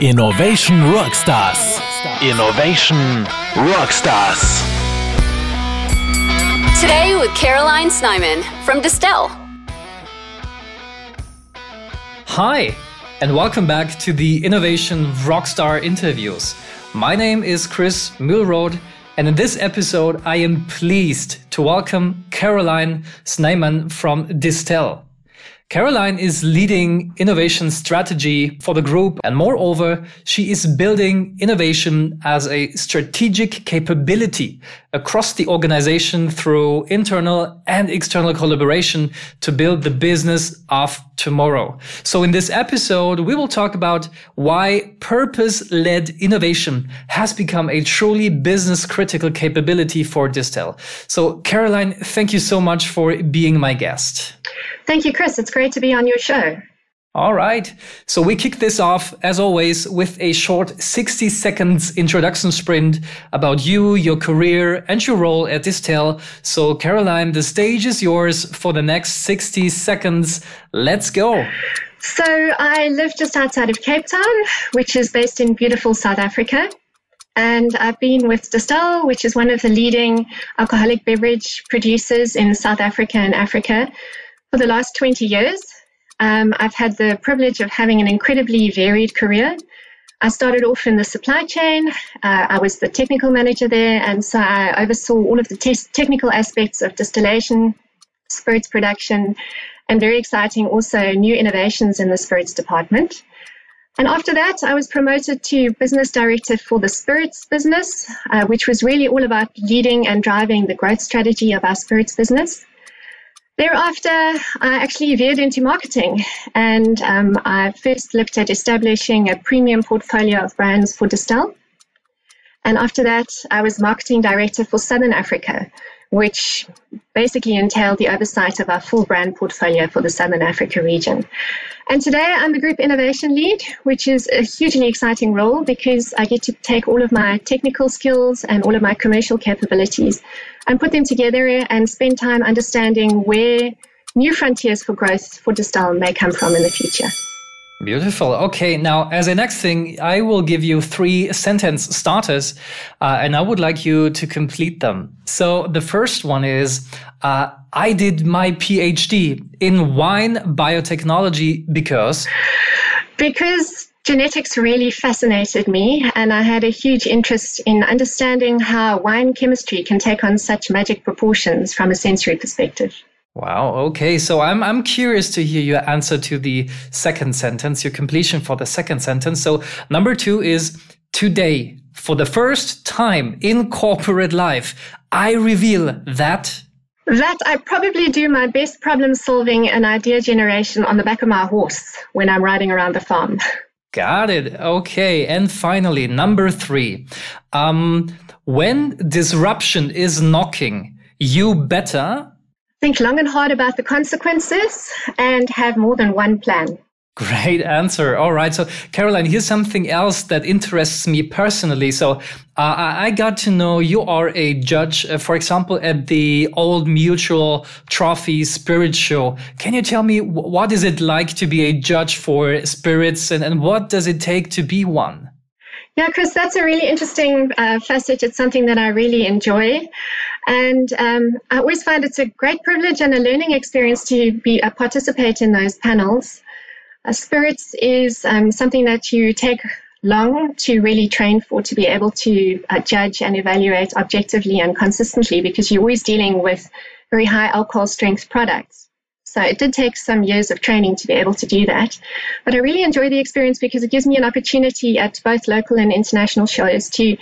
Innovation Rockstars. Innovation Rockstars. Today with Caroline Snyman from Distell. Hi, and welcome back to the Innovation Rockstar interviews. My name is Chris Mühlroth, and in this episode, I am pleased to welcome Caroline Snyman from Distell. Caroline is leading innovation strategy for the group. And moreover, she is building innovation as a strategic capability across the organization through internal and external collaboration to build the business of tomorrow. So in this episode, we will talk about why purpose led innovation has become a truly business critical capability for Distell. So Caroline, thank you so much for being my guest. Thank you, Chris. It's great to be on your show. All right. So we kick this off, as always, with a short 60 seconds introduction sprint about you, your career, and your role at Distell. So, Caroline, the stage is yours for the next 60 seconds. Let's go. So, I live just outside of Cape Town, which is based in beautiful South Africa. And I've been with Distell, which is one of the leading alcoholic beverage producers in South Africa and Africa for the last 20 years. Um, I've had the privilege of having an incredibly varied career. I started off in the supply chain. Uh, I was the technical manager there, and so I oversaw all of the te- technical aspects of distillation, spirits production, and very exciting also new innovations in the spirits department. And after that, I was promoted to business director for the spirits business, uh, which was really all about leading and driving the growth strategy of our spirits business. Thereafter, I actually veered into marketing and um, I first looked at establishing a premium portfolio of brands for Distell. And after that, I was marketing director for Southern Africa, which basically entailed the oversight of our full brand portfolio for the Southern Africa region. And today I'm the group innovation lead, which is a hugely exciting role because I get to take all of my technical skills and all of my commercial capabilities and put them together and spend time understanding where new frontiers for growth for Distell may come from in the future. Beautiful. Okay, now as a next thing, I will give you three sentence starters, uh, and I would like you to complete them. So the first one is uh, I did my PhD in wine biotechnology because. Because genetics really fascinated me, and I had a huge interest in understanding how wine chemistry can take on such magic proportions from a sensory perspective. Wow. Okay. So I'm I'm curious to hear your answer to the second sentence, your completion for the second sentence. So number two is today, for the first time in corporate life, I reveal that that I probably do my best problem solving and idea generation on the back of my horse when I'm riding around the farm. Got it. Okay. And finally, number three. Um, when disruption is knocking, you better think long and hard about the consequences and have more than one plan. Great answer. All right. So, Caroline, here's something else that interests me personally. So, uh, I got to know you are a judge, uh, for example, at the Old Mutual Trophy Spirit Show. Can you tell me what is it like to be a judge for spirits and, and what does it take to be one? Yeah, Chris, that's a really interesting uh, facet. It's something that I really enjoy. And um, I always find it's a great privilege and a learning experience to be uh, participate in those panels. Uh, spirits is um, something that you take long to really train for to be able to uh, judge and evaluate objectively and consistently because you're always dealing with very high alcohol strength products. So it did take some years of training to be able to do that. But I really enjoy the experience because it gives me an opportunity at both local and international shows to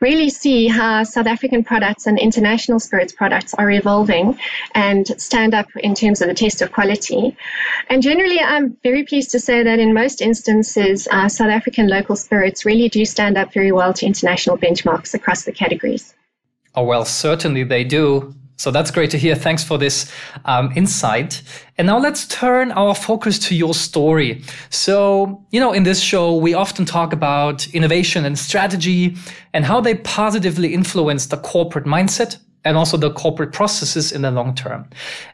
really see how South African products and international spirits products are evolving and stand up in terms of the test of quality. And generally, I'm very pleased to say that in most instances, uh, South African local spirits really do stand up very well to international benchmarks across the categories. Oh, well, certainly they do. So that's great to hear. Thanks for this um, insight. And now let's turn our focus to your story. So, you know, in this show, we often talk about innovation and strategy and how they positively influence the corporate mindset and also the corporate processes in the long term.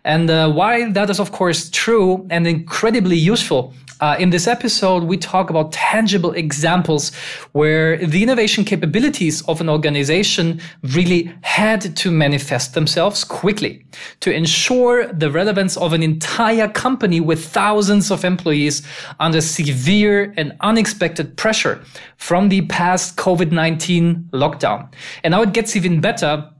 And uh, while that is, of course, true and incredibly useful, uh, in this episode, we talk about tangible examples where the innovation capabilities of an organization really had to manifest themselves quickly to ensure the relevance of an entire company with thousands of employees under severe and unexpected pressure from the past COVID-19 lockdown. And now it gets even better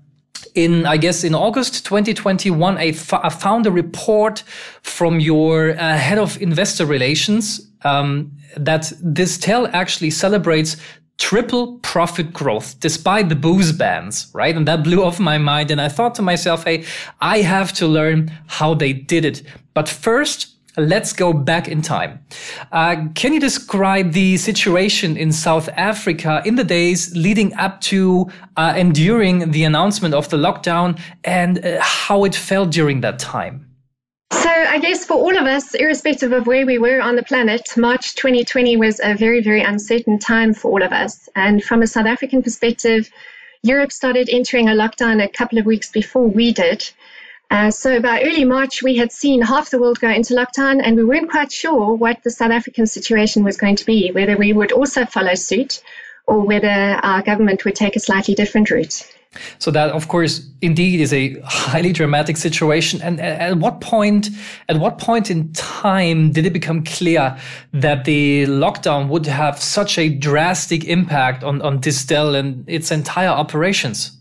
in I guess in August 2021, I, found a report from your uh, head of investor relations um, that Distell actually celebrates triple profit growth despite the booze bans, right? And that blew off my mind. And I thought to myself, hey, I have to learn how they did it. But first, Let's go back in time. Uh, can you describe the situation in South Africa in the days leading up to uh, and during the announcement of the lockdown and uh, how it felt during that time? So, I guess for all of us, irrespective of where we were on the planet, March 2020 was a very, very uncertain time for all of us. And from a South African perspective, Europe started entering a lockdown a couple of weeks before we did. Uh, so by early March, we had seen half the world go into lockdown, and we weren't quite sure what the South African situation was going to be, whether we would also follow suit or whether our government would take a slightly different route. So that, of course, indeed is a highly dramatic situation. And at what point, at what point in time did it become clear that the lockdown would have such a drastic impact on, on Distell and its entire operations?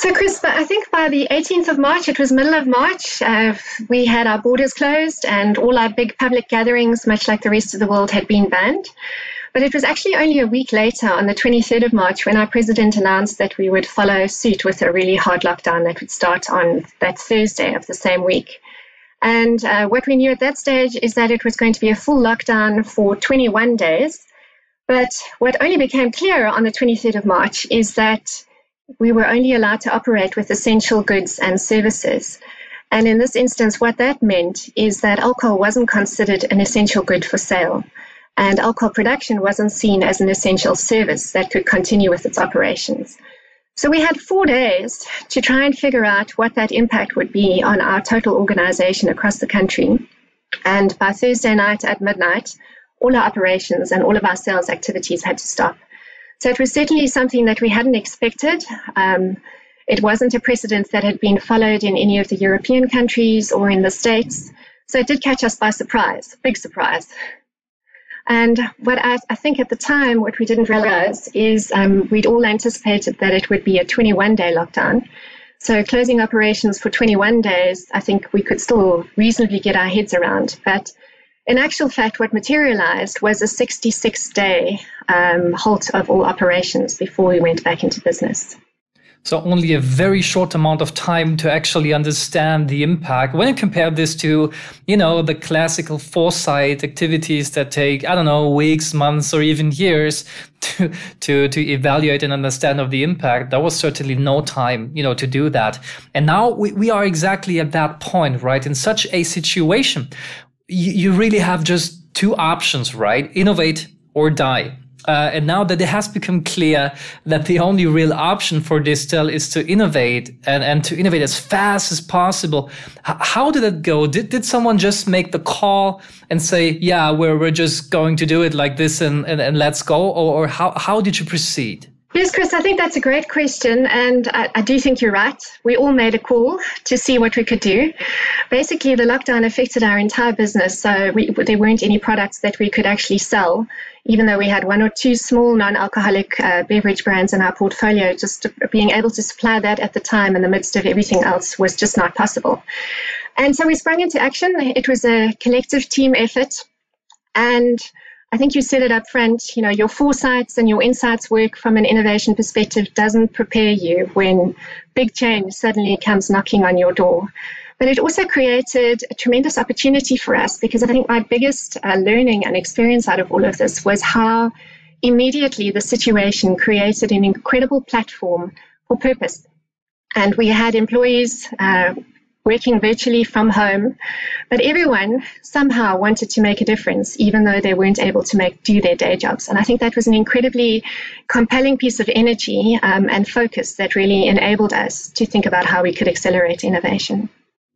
So, Chris, I think by the 18th of March, it was middle of March, uh, we had our borders closed and all our big public gatherings, much like the rest of the world, had been banned. But it was actually only a week later, on the 23rd of March, when our president announced that we would follow suit with a really hard lockdown that would start on that Thursday of the same week. And uh, what we knew at that stage is that it was going to be a full lockdown for 21 days. But what only became clear on the 23rd of March is that we were only allowed to operate with essential goods and services. And in this instance, what that meant is that alcohol wasn't considered an essential good for sale. And alcohol production wasn't seen as an essential service that could continue with its operations. So we had four days to try and figure out what that impact would be on our total organization across the country. And by Thursday night at midnight, all our operations and all of our sales activities had to stop. So it was certainly something that we hadn't expected. Um, it wasn't a precedent that had been followed in any of the European countries or in the States. So it did catch us by surprise, big surprise. And what I, I think at the time, what we didn't realize is um, we'd all anticipated that it would be a 21 day lockdown. So closing operations for 21 days, I think we could still reasonably get our heads around. But in actual fact, what materialized was a 66 day um, halt of all operations before we went back into business. So only a very short amount of time to actually understand the impact. When you compare this to, you know, the classical foresight activities that take, I don't know, weeks, months, or even years to, to, to evaluate and understand of the impact, there was certainly no time, you know, to do that. And now we, we are exactly at that point, right? In such a situation you, you really have just two options, right? Innovate or die. Uh, and now that it has become clear that the only real option for Distell is to innovate and, and to innovate as fast as possible, H- how did it go? Did, did someone just make the call and say, yeah, we're, we're just going to do it like this and, and, and let's go? Or, or how, how did you proceed? Yes, Chris, I think that's a great question. And I, I, do think you're right. We all made a call to see what we could do. Basically, the lockdown affected our entire business. So we, there weren't any products that we could actually sell, even though we had one or two small non alcoholic uh, beverage brands in our portfolio. Just being able to supply that at the time in the midst of everything else was just not possible. And so we sprang into action. It was a collective team effort. And I think you said it up front, you know, your foresights and your insights work from an innovation perspective doesn't prepare you when big change suddenly comes knocking on your door. But it also created a tremendous opportunity for us because I think my biggest uh, learning and experience out of all of this was how immediately the situation created an incredible platform for purpose. And we had employees uh, working virtually from home, but everyone somehow wanted to make a difference, even though they weren't able to make do their day jobs. And I think that was an incredibly compelling piece of energy um, and focus that really enabled us to think about how we could accelerate innovation.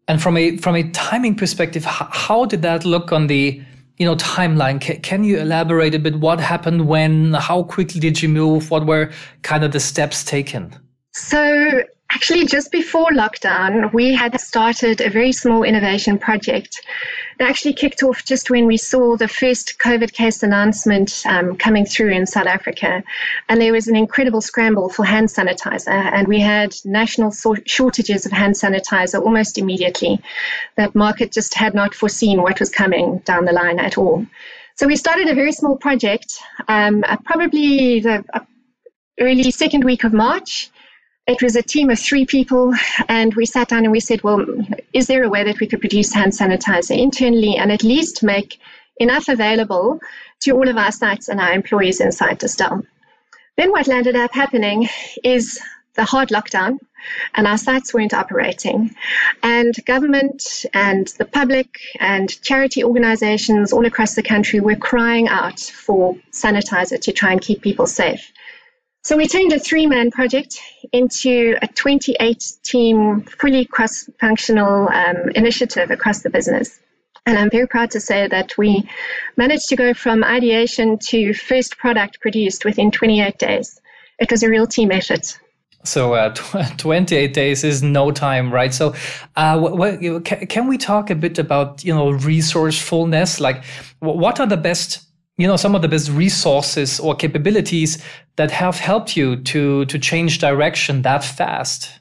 And from a from a timing perspective, how did that look on the you know timeline? Can you elaborate a bit? What happened when? How quickly did you move? What were kind of the steps taken? So Actually, just before lockdown, we had started a very small innovation project that actually kicked off just when we saw the first COVID case announcement um, coming through in South Africa. And there was an incredible scramble for hand sanitizer, and we had national so- shortages of hand sanitizer almost immediately. That market just had not foreseen what was coming down the line at all. So we started a very small project, um, probably the uh, early second week of March it was a team of three people, and we sat down and we said, well, is there a way that we could produce hand sanitizer internally and at least make enough available to all of our sites and our employees inside Distell? Then what landed up happening is the hard lockdown, and our sites weren't operating. And government and the public and charity organizations all across the country were crying out for sanitizer to try and keep people safe. So we turned a three man project into a 28 team, fully cross functional um, initiative across the business. And I'm very proud to say that we managed to go from ideation to first product produced within 28 days. It was a real team effort. So uh, 28 days is no time, right? So, uh, what, can we talk a bit about you know resourcefulness? Like, what are the best you know some of the best resources or capabilities that have helped you to to change direction that fast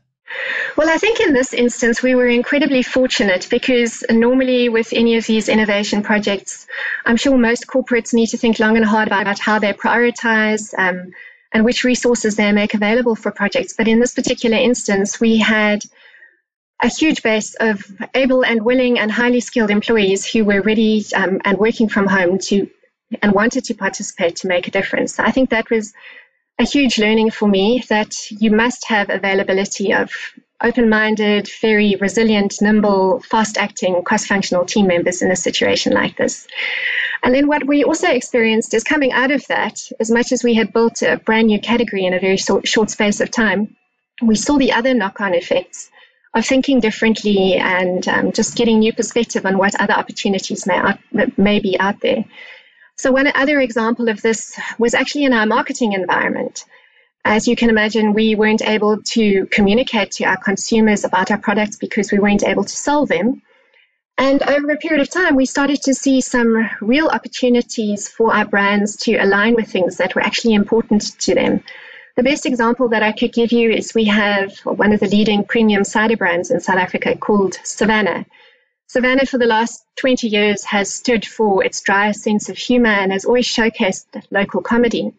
well, I think in this instance, we were incredibly fortunate because normally with any of these innovation projects, I'm sure most corporates need to think long and hard about how they prioritize um, and which resources they make available for projects. But in this particular instance, we had a huge base of able and willing and highly skilled employees who were ready um, and working from home to and wanted to participate to make a difference. I think that was a huge learning for me that you must have availability of open minded, very resilient, nimble, fast acting, cross functional team members in a situation like this. And then what we also experienced is coming out of that, as much as we had built a brand new category in a very short, space of time, we saw the other knock on effects of thinking differently and um, just getting new perspective on what other opportunities may, out, may be out there. So, one other example of this was actually in our marketing environment. As you can imagine, we weren't able to communicate to our consumers about our products because we weren't able to sell them. And over a period of time, we started to see some real opportunities for our brands to align with things that were actually important to them. The best example that I could give you is we have one of the leading premium cider brands in South Africa called Savanna. Savanna, for the last 20 years, has stood for its dry sense of humor and has always showcased local comedy.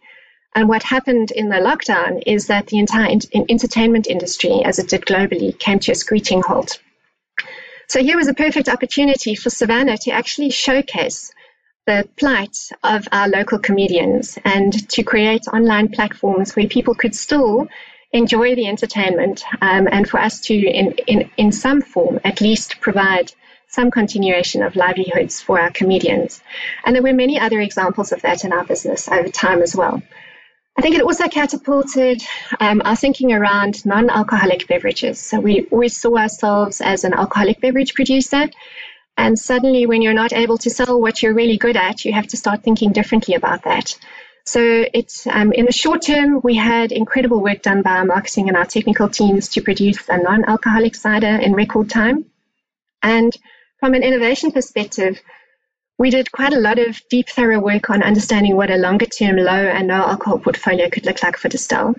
And what happened in the lockdown is that the entire in- entertainment industry, as it did globally, came to a screeching halt. So here was a perfect opportunity for Savanna to actually showcase the plight of our local comedians and to create online platforms where people could still enjoy the entertainment um, and for us to, in, in, in some form, at least provide some continuation of livelihoods for our comedians. And there were many other examples of that in our business over time as well. I think it also catapulted um, our thinking around non alcoholic beverages. So we always saw ourselves as an alcoholic beverage producer. And suddenly, when you're not able to sell what you're really good at, you have to start thinking differently about that. So it's um, in the short term, we had incredible work done by our marketing and our technical teams to produce a non-alcoholic cider in record time. And from an innovation perspective, we did quite a lot of deep, thorough work on understanding what a longer term low and no alcohol portfolio could look like for Distell.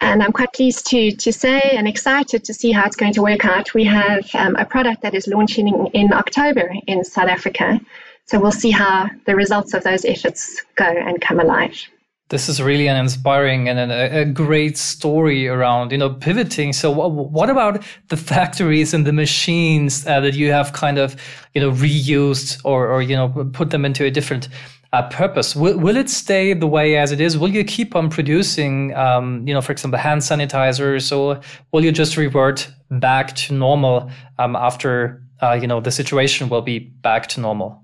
And I'm quite pleased to, to say and excited to see how it's going to work out. We have um, a product that is launching in, in October in South Africa. So we'll see how the results of those efforts go and come alive this is really an inspiring and a, a, great story around you know pivoting. So what, about the factories and the machines uh, that you have kind of you know reused or, or you know put them into a different uh, purpose? Will, will it stay the way as it is? Will you keep on producing um, you know for example hand sanitizers or will you just revert back to normal um, after uh, you know the situation will be back to normal?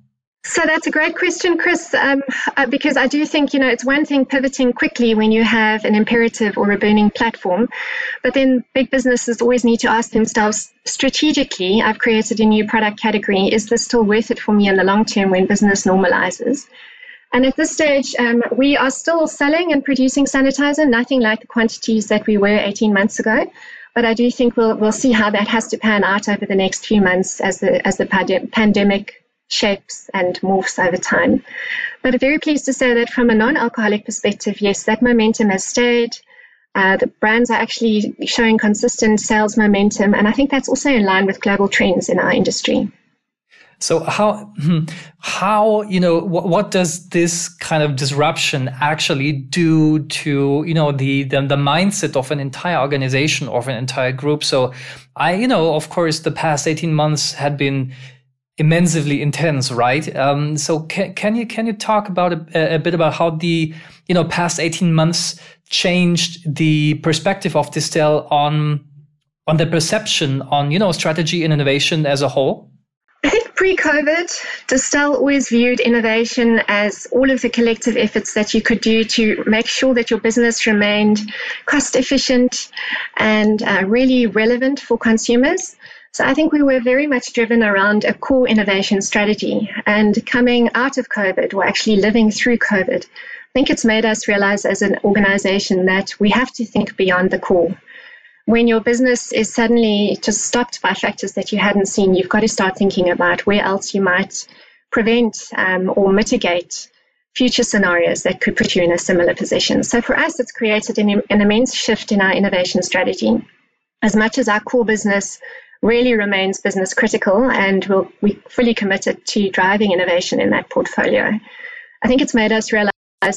So that's a great question, Chris, um, uh, because I do think, you know, it's one thing pivoting quickly when you have an imperative or a burning platform, but then big businesses always need to ask themselves strategically, I've created a new product category. Is this still worth it for me in the long term when business normalizes? And at this stage, um, we are still selling and producing sanitizer, nothing like the quantities that we were 18 months ago. But I do think we'll, we'll see how that has to pan out over the next few months as the, as the pandemic shapes and morphs over time. But I'm very pleased to say that from a non alcoholic perspective, yes, that momentum has stayed. Uh, the brands are actually showing consistent sales momentum, and I think that's also in line with global trends in our industry. So how hmm, how you know what, what does this kind of disruption actually do to you know the, the the mindset of an entire organization or an entire group? So I you know of course the past eighteen months had been immensely intense, right? Um, so can, can you can you talk about a, a, bit about how the you know past eighteen months changed the perspective of Distell on on the perception on you know strategy and innovation as a whole? I think pre-COVID, Distell always viewed innovation as all of the collective efforts that you could do to make sure that your business remained cost efficient and uh, really relevant for consumers. So I think we were very much driven around a core innovation strategy. And coming out of COVID, or actually living through COVID, I think it's made us realize as an organization that we have to think beyond the core. When your business is suddenly just stopped by factors that you hadn't seen, you've got to start thinking about where else you might prevent um, or mitigate future scenarios that could put you in a similar position. So for us, it's created an, an immense shift in our innovation strategy. As much as our core business really remains business critical and we'll, we fully committed to driving innovation in that portfolio. I think it's made us realize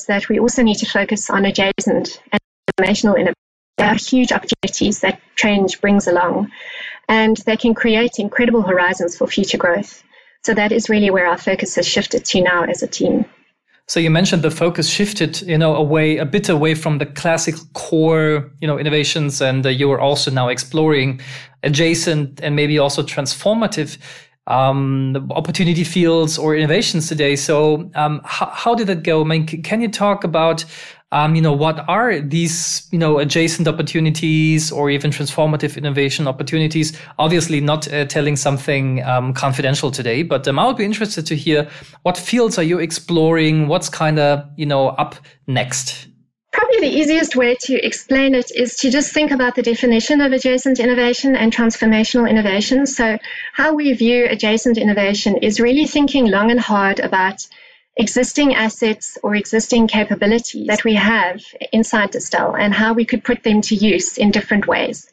that we also need to focus on adjacent and transformational innovation. There are huge opportunities that change brings along, and they can create incredible horizons for future growth. So that is really where our focus has shifted to now as a team. So you mentioned the focus shifted, you know, away a bit away from the classic core, you know, innovations, and uh, you are also now exploring adjacent and maybe also transformative um, opportunity fields or innovations today. So um, how, how did that go? I mean, can you talk about um, you know, what are these, you know, adjacent opportunities or even transformative innovation opportunities? Obviously, not uh, telling something um, confidential today, but um, I would be interested to hear what fields are you exploring? What's kind of, you know, up next? Probably the easiest way to explain it is to just think about the definition of adjacent innovation and transformational innovation. So, how we view adjacent innovation is really thinking long and hard about existing assets or existing capabilities that we have inside Distell and how we could put them to use in different ways.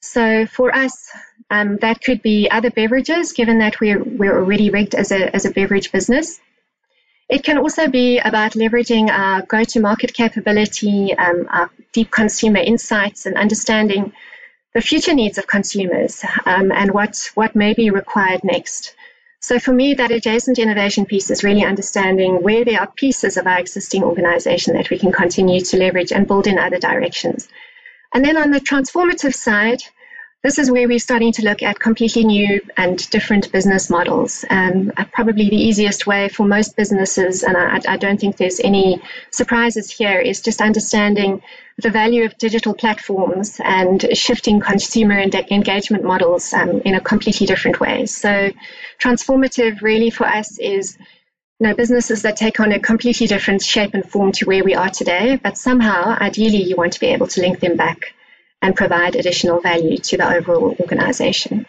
So for us, um, that could be other beverages, given that we're, we're already rigged as a, as a beverage business. It can also be about leveraging our go to market capability, um, our deep consumer insights, and understanding the future needs of consumers um, and what, what may be required next. So for me, that adjacent innovation piece is really understanding where there are pieces of our existing organization that we can continue to leverage and build in other directions. And then on the transformative side, this is where we're starting to look at completely new and different business models. Um, probably the easiest way for most businesses, and I, I, don't think there's any surprises here, is just understanding the value of digital platforms and shifting consumer engagement models um, in a completely different way. So, transformative really for us is you know, businesses that take on a completely different shape and form to where we are today, but somehow, ideally, you want to be able to link them back and provide additional value to the overall organization.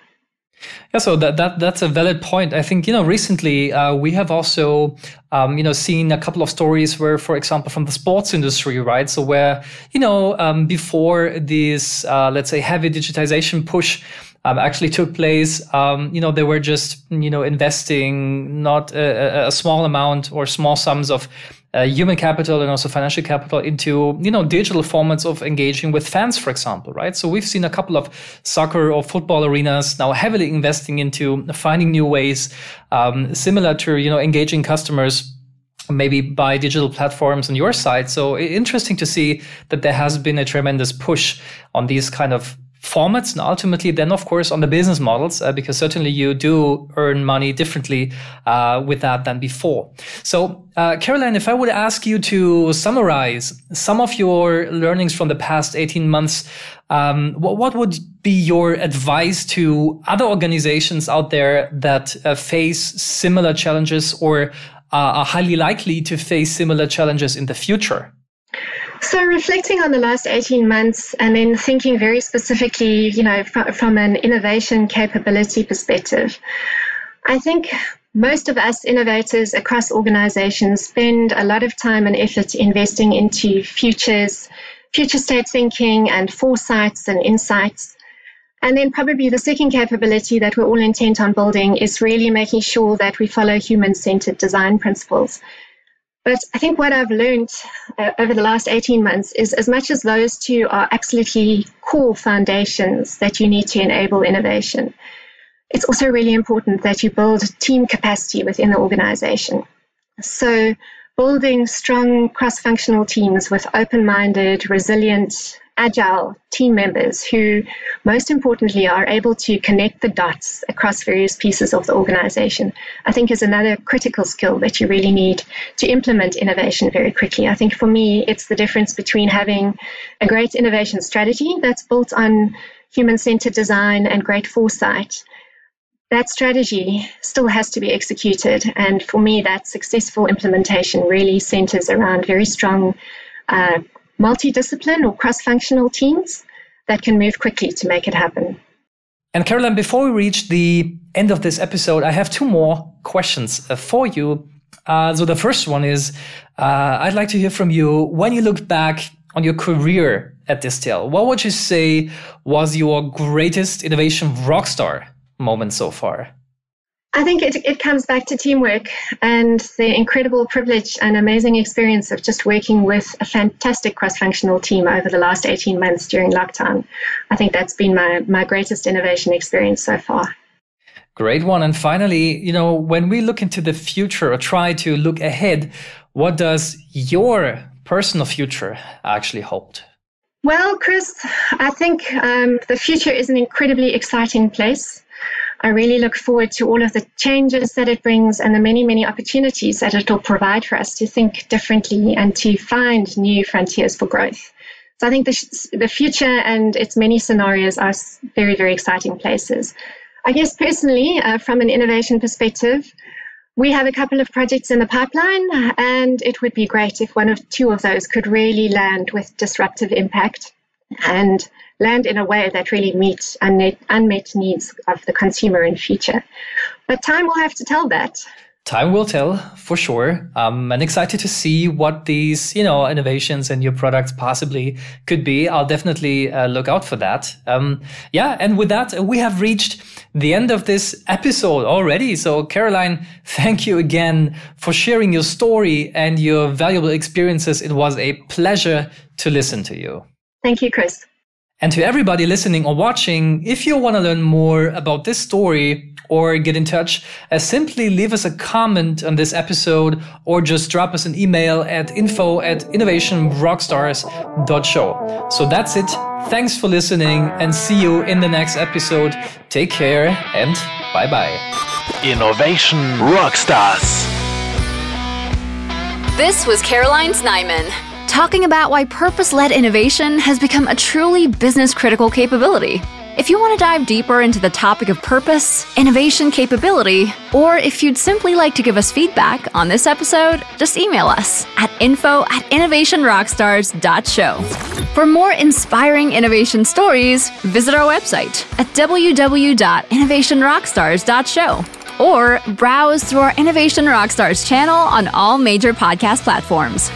Yeah, so that, that that's a valid point. I think you know recently uh, we have also um, you know seen a couple of stories where, for example, from the sports industry, right? So where you know um, before this uh, let's say heavy digitization push. Um, actually took place. Um, you know, they were just you know investing not a, a small amount or small sums of human capital and also financial capital into you know digital formats of engaging with fans for example right? So we've seen a couple of soccer or football arenas now heavily investing into finding new ways um, similar to you know engaging customers maybe by digital platforms on your side. So interesting to see that there has been a tremendous push on these kind of formats and ultimately then of course on the business models uh, because certainly you do earn money differently uh, with that than before. So uh, caroline if i would ask you to summarize some of your learnings from the past 18 months um, what, what, would be your advice to other organizations out there that uh, face similar challenges or are highly likely to face similar challenges in the future so, reflecting on the last 18 months and then thinking very specifically, you know, from, from an innovation capability perspective, I think most of us innovators across organizations spend a lot of time and effort investing into futures, future state thinking and foresights and insights. And then probably the second capability that we're all intent on building is really making sure that we follow human centered design principles. But I think what I've learned uh, over the last 18 months is as much as those two are absolutely core foundations that you need to enable innovation, it's also really important that you build team capacity within the organization. So, building strong cross functional teams with open minded, resilient, agile team members who, most importantly, are able to connect the dots across various pieces of the organization, I think is another critical skill that you really need to implement innovation very quickly. I think for me, it's the difference between having a great innovation strategy that's built on human centered design and great foresight. That strategy still has to be executed. And for me, that successful implementation really centers around very strong uh, multidiscipline or cross functional teams that can move quickly to make it happen. And Caroline, before we reach the end of this episode, I have two more questions uh, for you. Uh, so the first one is uh, I'd like to hear from you when you look back on your career at Distell, what would you say was your greatest innovation rockstar moment so far? I think it, it comes back to teamwork and the incredible privilege and amazing experience of just working with a fantastic cross functional team over the last 18 months during lockdown. I think that's been my, my greatest innovation experience so far. Great one. And finally, you know, when we look into the future or try to look ahead, what does your personal future actually hold? Well, Chris, I think um, the future is an incredibly exciting place. I really look forward to all of the changes that it brings and the many, many opportunities that it will provide for us to think differently and to find new frontiers for growth. So I think the, the future and its many scenarios are very, very exciting places. I guess personally, uh, from an innovation perspective, we have a couple of projects in the pipeline, and it would be great if one of two of those could really land with disruptive impact and land in a way that really meets unmet, unmet needs of the consumer in future. But time will have to tell that. Time will tell for sure. Um, I'm excited to see what these, you know, innovations and your products possibly could be. I'll definitely uh, look out for that. Um, yeah, and with that, we have reached the end of this episode already. So, Caroline, thank you again for sharing your story and your valuable experiences. It was a pleasure to listen to you. Thank you, Chris. And to everybody listening or watching, if you want to learn more about this story or get in touch, uh, simply leave us a comment on this episode or just drop us an email at info at innovationrockstars.show. So that's it. Thanks for listening and see you in the next episode. Take care and bye bye. Innovation Rockstars. This was Caroline Snyman talking about why purpose led innovation has become a truly business critical capability. If you want to dive deeper into the topic of purpose, innovation capability, or if you'd simply like to give us feedback on this episode, just email us at info at innovationrockstars.show. For more inspiring innovation stories, visit our website at www.innovationrockstars.show or browse through our Innovation Rockstars channel on all major podcast platforms.